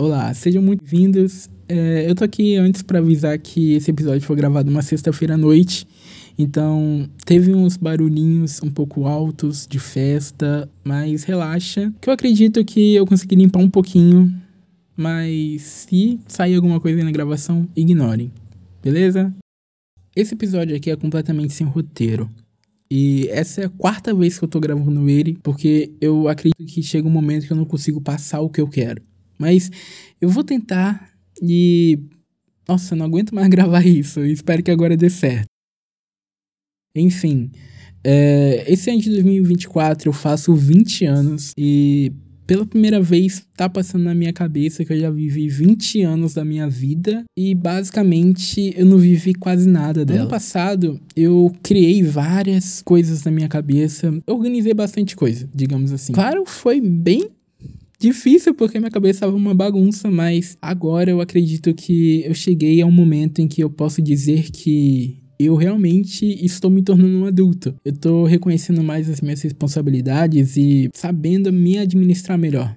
Olá, sejam muito vindos. É, eu tô aqui antes para avisar que esse episódio foi gravado uma sexta-feira à noite. Então, teve uns barulhinhos um pouco altos de festa, mas relaxa, que eu acredito que eu consegui limpar um pouquinho. Mas se sair alguma coisa na gravação, ignorem. Beleza? Esse episódio aqui é completamente sem roteiro. E essa é a quarta vez que eu tô gravando ele, porque eu acredito que chega um momento que eu não consigo passar o que eu quero. Mas eu vou tentar e. Nossa, eu não aguento mais gravar isso. Espero que agora dê certo. Enfim, é, esse ano de 2024 eu faço 20 anos e pela primeira vez tá passando na minha cabeça que eu já vivi 20 anos da minha vida e basicamente eu não vivi quase nada dela. Ano passado eu criei várias coisas na minha cabeça, organizei bastante coisa, digamos assim. Claro, foi bem difícil porque minha cabeça estava uma bagunça, mas agora eu acredito que eu cheguei a um momento em que eu posso dizer que eu realmente estou me tornando um adulto. Eu estou reconhecendo mais as minhas responsabilidades e sabendo me administrar melhor.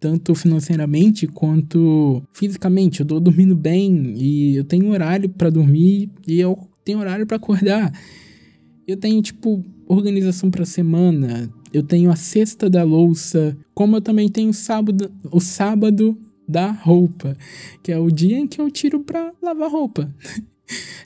Tanto financeiramente quanto fisicamente. Eu estou dormindo bem e eu tenho horário para dormir e eu tenho horário para acordar. Eu tenho, tipo, organização para semana. Eu tenho a cesta da louça. Como eu também tenho o sábado, o sábado da roupa, que é o dia em que eu tiro para lavar roupa.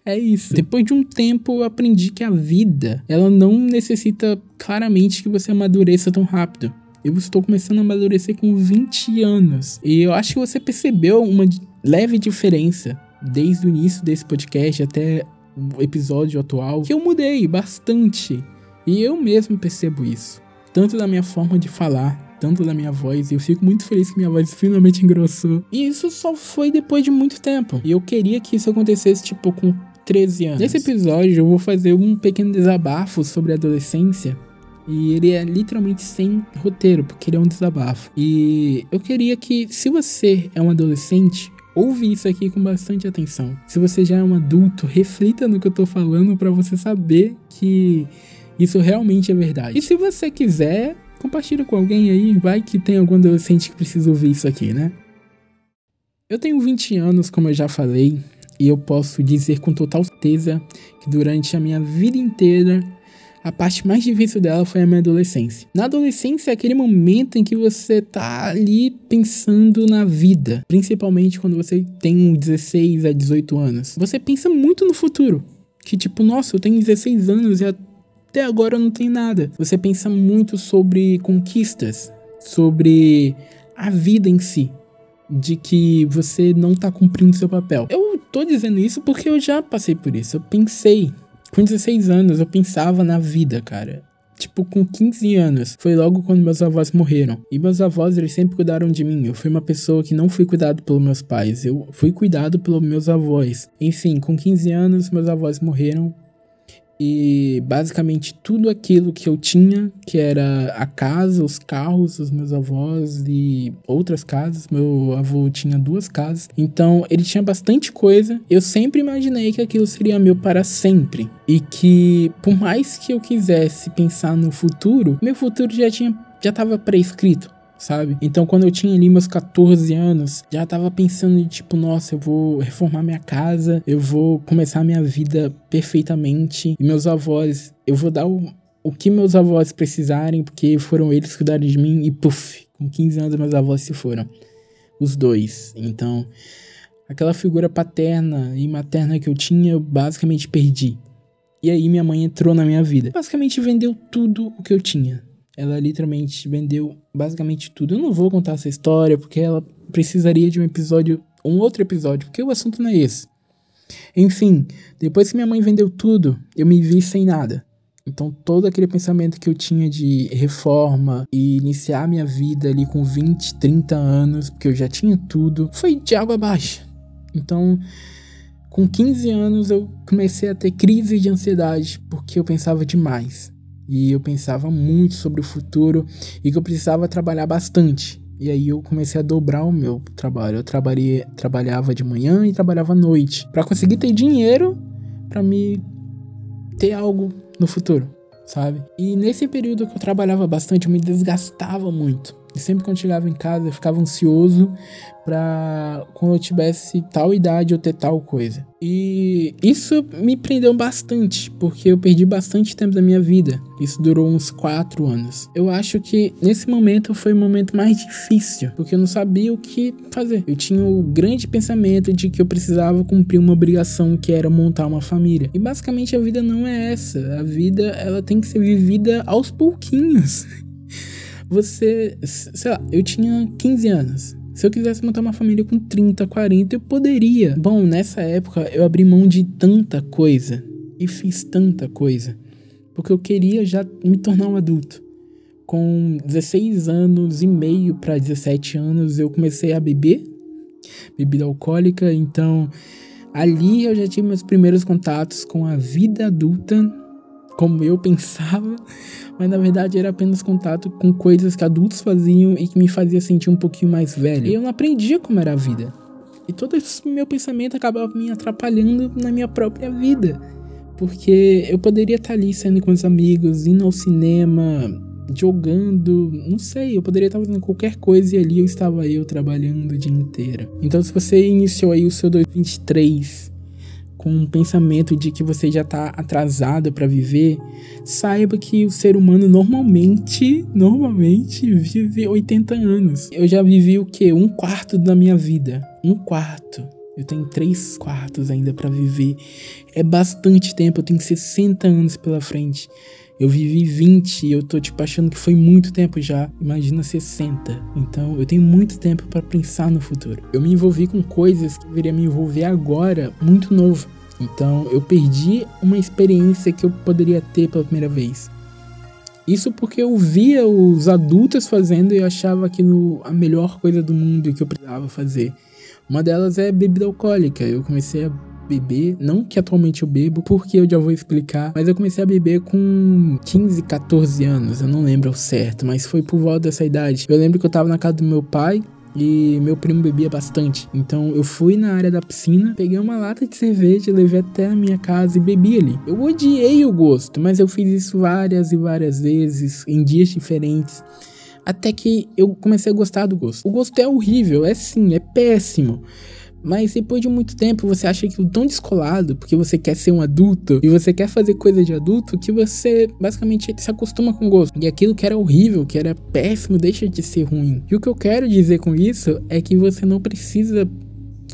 É isso. Depois de um tempo, eu aprendi que a vida, ela não necessita claramente que você amadureça tão rápido. Eu estou começando a amadurecer com 20 anos. E eu acho que você percebeu uma leve diferença desde o início desse podcast até o episódio atual, que eu mudei bastante. E eu mesmo percebo isso. Tanto da minha forma de falar, tanto da minha voz e eu fico muito feliz que minha voz finalmente engrossou. E isso só foi depois de muito tempo. E eu queria que isso acontecesse, tipo, com 13 anos. Nesse episódio eu vou fazer um pequeno desabafo sobre a adolescência. E ele é literalmente sem roteiro, porque ele é um desabafo. E eu queria que, se você é um adolescente, ouve isso aqui com bastante atenção. Se você já é um adulto, reflita no que eu tô falando para você saber que isso realmente é verdade. E se você quiser, compartilha com alguém aí, vai que tem algum adolescente que precisa ouvir isso aqui, né? Eu tenho 20 anos, como eu já falei, e eu posso dizer com total certeza que durante a minha vida inteira a parte mais difícil dela foi a minha adolescência. Na adolescência é aquele momento em que você tá ali pensando na vida, principalmente quando você tem 16 a 18 anos. Você pensa muito no futuro, que tipo, nossa, eu tenho 16 anos e até agora não tem nada. Você pensa muito sobre conquistas, sobre a vida em si, de que você não tá cumprindo seu papel. Eu tô dizendo isso porque eu já passei por isso. Eu pensei. Com 16 anos, eu pensava na vida, cara. Tipo, com 15 anos, foi logo quando meus avós morreram. E meus avós, eles sempre cuidaram de mim. Eu fui uma pessoa que não fui cuidado pelos meus pais, eu fui cuidado pelos meus avós. Enfim, com 15 anos, meus avós morreram e basicamente tudo aquilo que eu tinha, que era a casa, os carros dos meus avós e outras casas. Meu avô tinha duas casas, então ele tinha bastante coisa. Eu sempre imaginei que aquilo seria meu para sempre e que por mais que eu quisesse pensar no futuro, meu futuro já tinha já estava pré-escrito sabe? Então, quando eu tinha ali meus 14 anos, já tava pensando em tipo, nossa, eu vou reformar minha casa, eu vou começar minha vida perfeitamente. E meus avós, eu vou dar o, o que meus avós precisarem, porque foram eles que cuidaram de mim. E puf, com 15 anos meus avós se foram. Os dois. Então, aquela figura paterna e materna que eu tinha, eu basicamente perdi. E aí minha mãe entrou na minha vida. Basicamente vendeu tudo o que eu tinha ela literalmente vendeu basicamente tudo. Eu não vou contar essa história porque ela precisaria de um episódio, um outro episódio, porque o assunto não é esse. Enfim, depois que minha mãe vendeu tudo, eu me vi sem nada. Então todo aquele pensamento que eu tinha de reforma e iniciar minha vida ali com 20, 30 anos, porque eu já tinha tudo, foi de água abaixo. Então, com 15 anos eu comecei a ter crise de ansiedade porque eu pensava demais. E eu pensava muito sobre o futuro e que eu precisava trabalhar bastante. E aí eu comecei a dobrar o meu trabalho. Eu trabalhei, trabalhava de manhã e trabalhava à noite para conseguir ter dinheiro para me ter algo no futuro, sabe? E nesse período que eu trabalhava bastante, eu me desgastava muito. E sempre quando chegava em casa eu ficava ansioso para quando eu tivesse tal idade eu ter tal coisa. E isso me prendeu bastante, porque eu perdi bastante tempo da minha vida. Isso durou uns quatro anos. Eu acho que nesse momento foi o momento mais difícil, porque eu não sabia o que fazer. Eu tinha o grande pensamento de que eu precisava cumprir uma obrigação que era montar uma família. E basicamente a vida não é essa. A vida ela tem que ser vivida aos pouquinhos. Você, sei lá, eu tinha 15 anos. Se eu quisesse montar uma família com 30, 40, eu poderia. Bom, nessa época eu abri mão de tanta coisa e fiz tanta coisa, porque eu queria já me tornar um adulto. Com 16 anos e meio para 17 anos, eu comecei a beber bebida alcoólica, então ali eu já tive meus primeiros contatos com a vida adulta como eu pensava, mas na verdade era apenas contato com coisas que adultos faziam e que me fazia sentir um pouquinho mais velho. E eu não aprendia como era a vida. E todo esse meu pensamento acabava me atrapalhando na minha própria vida. Porque eu poderia estar ali saindo com os amigos, indo ao cinema, jogando, não sei, eu poderia estar fazendo qualquer coisa e ali eu estava eu trabalhando o dia inteiro. Então se você iniciou aí o seu 2023 com um pensamento de que você já está atrasado para viver, saiba que o ser humano normalmente, normalmente vive 80 anos. Eu já vivi o que? Um quarto da minha vida. Um quarto. Eu tenho três quartos ainda para viver. É bastante tempo, eu tenho 60 anos pela frente. Eu vivi 20 e eu tô tipo achando que foi muito tempo já. Imagina 60. Então eu tenho muito tempo para pensar no futuro. Eu me envolvi com coisas que deveria me envolver agora, muito novo. Então eu perdi uma experiência que eu poderia ter pela primeira vez. Isso porque eu via os adultos fazendo e eu achava aquilo a melhor coisa do mundo que eu precisava fazer. Uma delas é bebida alcoólica. Eu comecei a beber, não que atualmente eu bebo, porque eu já vou explicar, mas eu comecei a beber com 15, 14 anos, eu não lembro ao certo, mas foi por volta dessa idade. Eu lembro que eu tava na casa do meu pai, e meu primo bebia bastante. Então eu fui na área da piscina, peguei uma lata de cerveja, levei até a minha casa e bebi ali. Eu odiei o gosto, mas eu fiz isso várias e várias vezes, em dias diferentes. Até que eu comecei a gostar do gosto. O gosto é horrível, é sim, é péssimo. Mas depois de muito tempo você acha aquilo tão descolado, porque você quer ser um adulto e você quer fazer coisa de adulto, que você basicamente se acostuma com gosto. E aquilo que era horrível, que era péssimo, deixa de ser ruim. E o que eu quero dizer com isso é que você não precisa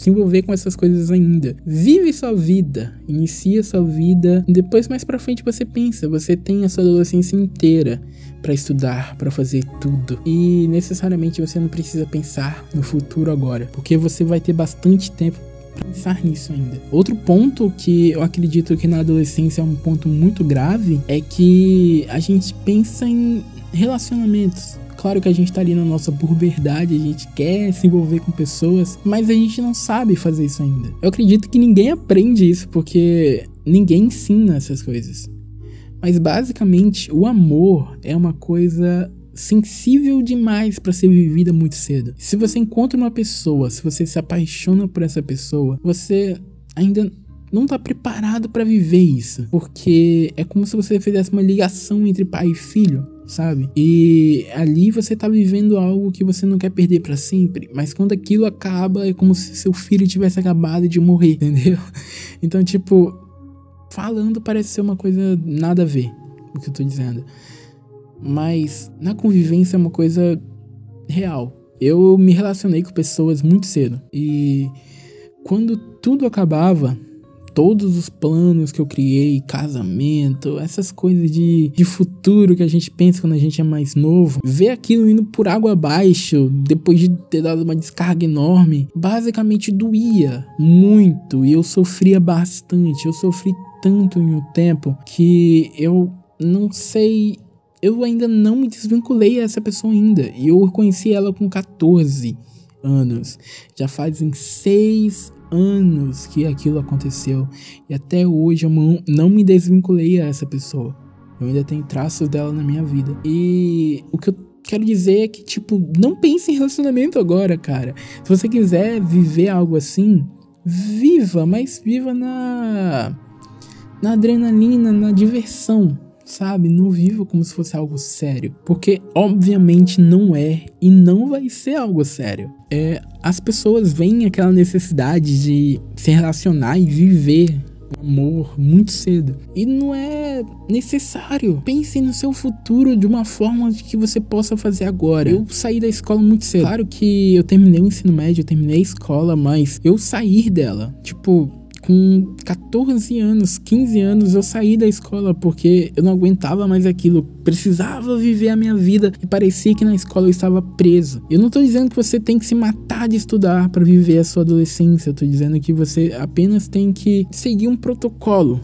se envolver com essas coisas ainda. Vive sua vida, inicia sua vida, depois mais para frente você pensa, você tem a sua adolescência inteira para estudar, para fazer tudo. E necessariamente você não precisa pensar no futuro agora, porque você vai ter bastante tempo pensar nisso ainda. Outro ponto que eu acredito que na adolescência é um ponto muito grave é que a gente pensa em relacionamentos. Claro que a gente tá ali na nossa puberdade, a gente quer se envolver com pessoas, mas a gente não sabe fazer isso ainda. Eu acredito que ninguém aprende isso porque ninguém ensina essas coisas. Mas basicamente, o amor é uma coisa sensível demais para ser vivida muito cedo. Se você encontra uma pessoa, se você se apaixona por essa pessoa, você ainda não tá preparado para viver isso, porque é como se você fizesse uma ligação entre pai e filho, sabe? E ali você tá vivendo algo que você não quer perder para sempre, mas quando aquilo acaba é como se seu filho tivesse acabado de morrer, entendeu? Então, tipo, Falando parece ser uma coisa nada a ver o que eu tô dizendo. Mas na convivência é uma coisa real. Eu me relacionei com pessoas muito cedo. E quando tudo acabava, todos os planos que eu criei, casamento, essas coisas de, de futuro que a gente pensa quando a gente é mais novo, ver aquilo indo por água abaixo, depois de ter dado uma descarga enorme, basicamente doía muito e eu sofria bastante. Eu sofri tanto em um tempo que eu não sei. Eu ainda não me desvinculei a essa pessoa ainda. E eu conheci ela com 14 anos. Já fazem seis anos que aquilo aconteceu. E até hoje eu não me desvinculei a essa pessoa. Eu ainda tenho traços dela na minha vida. E o que eu quero dizer é que, tipo, não pense em relacionamento agora, cara. Se você quiser viver algo assim, viva, mas viva na na adrenalina, na diversão, sabe? Não viva como se fosse algo sério. Porque, obviamente, não é e não vai ser algo sério. É, as pessoas veem aquela necessidade de se relacionar e viver amor muito cedo. E não é necessário. Pense no seu futuro de uma forma que você possa fazer agora. Eu saí da escola muito cedo. Claro que eu terminei o ensino médio, eu terminei a escola, mas eu saí dela. Tipo, com 14 anos, 15 anos, eu saí da escola porque eu não aguentava mais aquilo. Precisava viver a minha vida e parecia que na escola eu estava preso. Eu não estou dizendo que você tem que se matar de estudar para viver a sua adolescência. Eu tô dizendo que você apenas tem que seguir um protocolo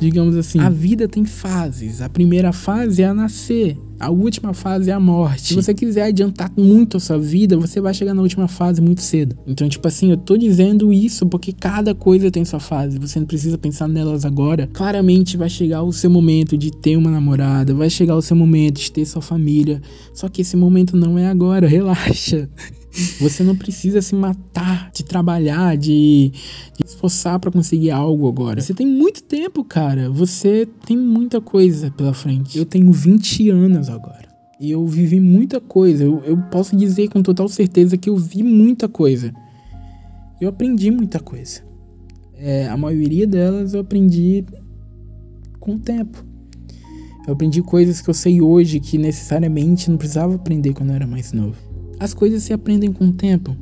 digamos assim. A vida tem fases. A primeira fase é a nascer. A última fase é a morte. Se você quiser adiantar muito a sua vida, você vai chegar na última fase muito cedo. Então, tipo assim, eu tô dizendo isso porque cada coisa tem sua fase. Você não precisa pensar nelas agora. Claramente vai chegar o seu momento de ter uma namorada, vai chegar o seu momento de ter sua família. Só que esse momento não é agora, relaxa. Você não precisa se matar de trabalhar, de, de esforçar para conseguir algo agora. Você tem muito tempo, cara. Você tem muita coisa pela frente. Eu tenho 20 anos agora. E eu vivi muita coisa. Eu, eu posso dizer com total certeza que eu vi muita coisa. Eu aprendi muita coisa. É, a maioria delas eu aprendi com o tempo. Eu aprendi coisas que eu sei hoje que necessariamente não precisava aprender quando eu era mais novo as coisas se aprendem com o tempo.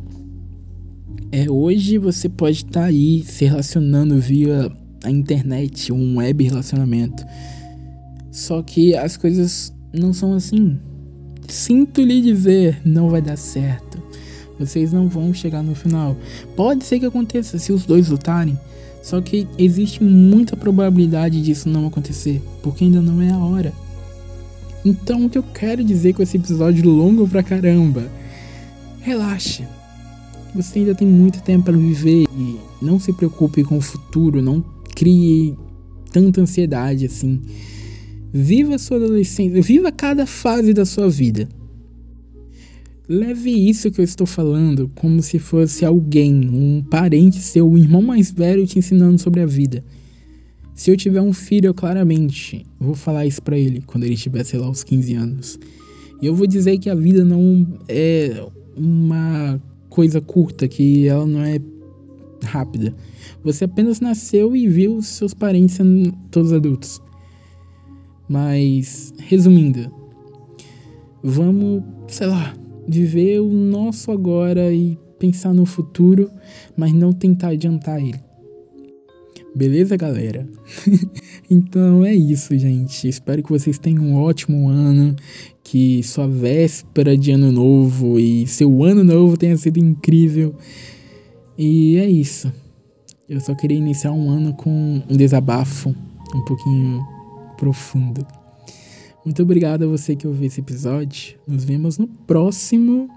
É, hoje você pode estar tá aí se relacionando via a internet, um web relacionamento. Só que as coisas não são assim. Sinto lhe dizer, não vai dar certo. Vocês não vão chegar no final. Pode ser que aconteça se os dois lutarem. Só que existe muita probabilidade disso não acontecer, porque ainda não é a hora. Então, o que eu quero dizer com esse episódio longo pra caramba relaxe. Você ainda tem muito tempo para viver e não se preocupe com o futuro, não crie tanta ansiedade assim. Viva a sua adolescência, viva cada fase da sua vida. Leve isso que eu estou falando como se fosse alguém, um parente seu, um irmão mais velho te ensinando sobre a vida. Se eu tiver um filho, eu claramente vou falar isso para ele quando ele tiver, sei lá, uns 15 anos. E eu vou dizer que a vida não é uma coisa curta, que ela não é rápida. Você apenas nasceu e viu seus parentes sendo todos adultos. Mas, resumindo, vamos, sei lá, viver o nosso agora e pensar no futuro, mas não tentar adiantar ele. Beleza, galera? então é isso, gente. Espero que vocês tenham um ótimo ano, que sua véspera de ano novo e seu ano novo tenha sido incrível. E é isso. Eu só queria iniciar um ano com um desabafo um pouquinho profundo. Muito obrigado a você que ouviu esse episódio. Nos vemos no próximo.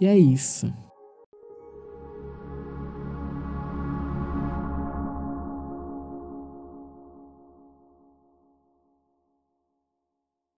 E é isso.